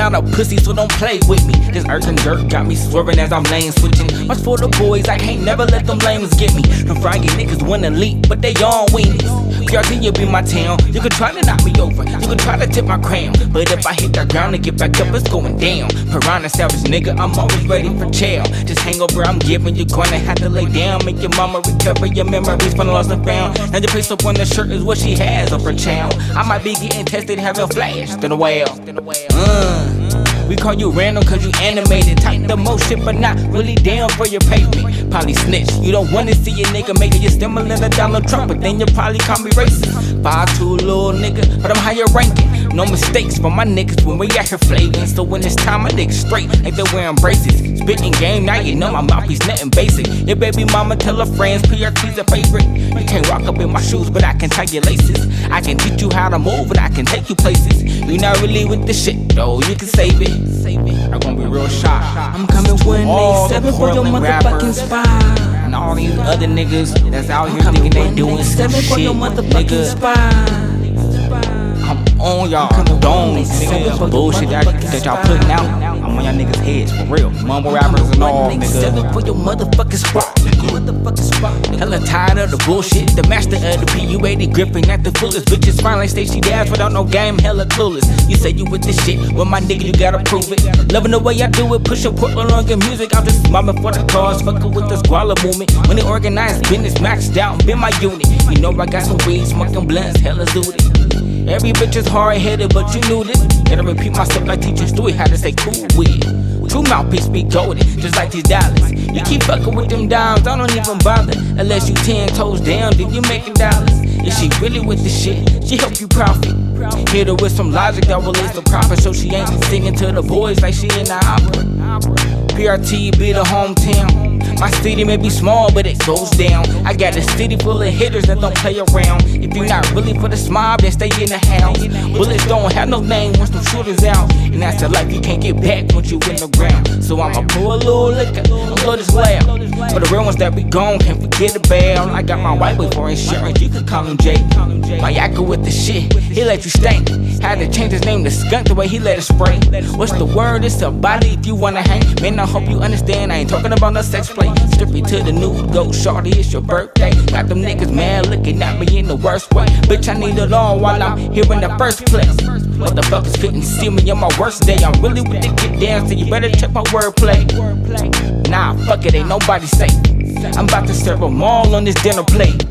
not a pussy, so don't play with me. This earth and dirt got me swerving as I'm lane switching. Much for the boys, I can't never let them lames get me. Them froggy niggas wanna leap, but they all weenies. PRT, you be my town. You can try to knock me over, you can try to tip my crown. But if I hit the ground and get back up, it's going down. Piranha savage nigga, I'm always ready for. Just hang over, I'm giving you gonna have to lay down. Make your mama recover your memories from the lost and found. Now your place up on the shirt is what she has of her child. I might be getting tested, having flash, then a whale. Uh, we call you random cause you animated. Type the most shit, but not really down for your payment. Probably snitch. You don't wanna see a nigga making you similar to Donald Trump, but then you probably call me racist. Five two little nigga, but I'm higher ranking. No mistakes for my niggas when we out here flavin'. So when it's time, my niggas straight, like they wearing braces. Spitting game, now you know my mouthpiece nothing basic. Your baby mama tell her friends PRT's a favorite. You can't walk up in my shoes, but I can tie your laces. I can teach you how to move, and I can take you places. You not really with the shit, though. You can save it. Save it. I'm gonna be real shy. I'm coming when the seven for your motherfucking spot. And all these other niggas that's out here thinking they doing some seven for shit, your motherfucking nigga. spot. On y'all domes, when they nigga. seven for your Bullshit that, that y'all putting out. I'm on y'all niggas' heads for real. Mumble rappers and all, nigga seven for your motherfucking spot. Hella tired of the bullshit. The master of the PU80 gripping at the fullest. Bitches finally say she dads without no game. Hella clueless. You say you with this shit. Well, my nigga, you gotta prove it. Loving the way I do it. Pushing Portland on your music. I'm just mobbing for the cause. Fucking with the squalor movement. When they organized business maxed out. Been my unit. You know I got some weed. Smoking blunts. Hella zooted. Every bitch is hard headed, but you knew this. Gotta repeat myself like teacher Stewie had to say cool with it. Mouthpiece be golden, just like these dollars. You keep fucking with them dimes, I don't even bother. Unless you ten toes down, then you making dollars. If she really with the shit, she help you profit. Hit her with some logic that will lead to profit, so she ain't singing to the boys like she in the opera. PRT be the hometown. My city may be small, but it goes down. I got a city full of hitters that don't play around. If you're not really for the mob, then stay in the house. Bullets don't have no name once them shooters out. And that's the life you can't get back once you in the ground. So I'ma pour a little liquor, blow. For the real ones that be gone, can't forget about. I got my white boy for insurance, you can call him Jake. My yakka with the shit, he let you stink. Had to change his name to skunk the way he let it spray. What's the word? It's a body if you wanna hang. Man, I hope you understand. I ain't talking about no sex play. Strip me to the nude, go shorty, it's your birthday. Got them niggas mad looking at me in the worst way. Bitch, I need it all while I'm here in the first place. Motherfuckers couldn't see me on my worst day. I'm really with the get down, so you better check my wordplay. Nah, fuck it, ain't nobody safe. I'm about to serve them all on this dinner plate.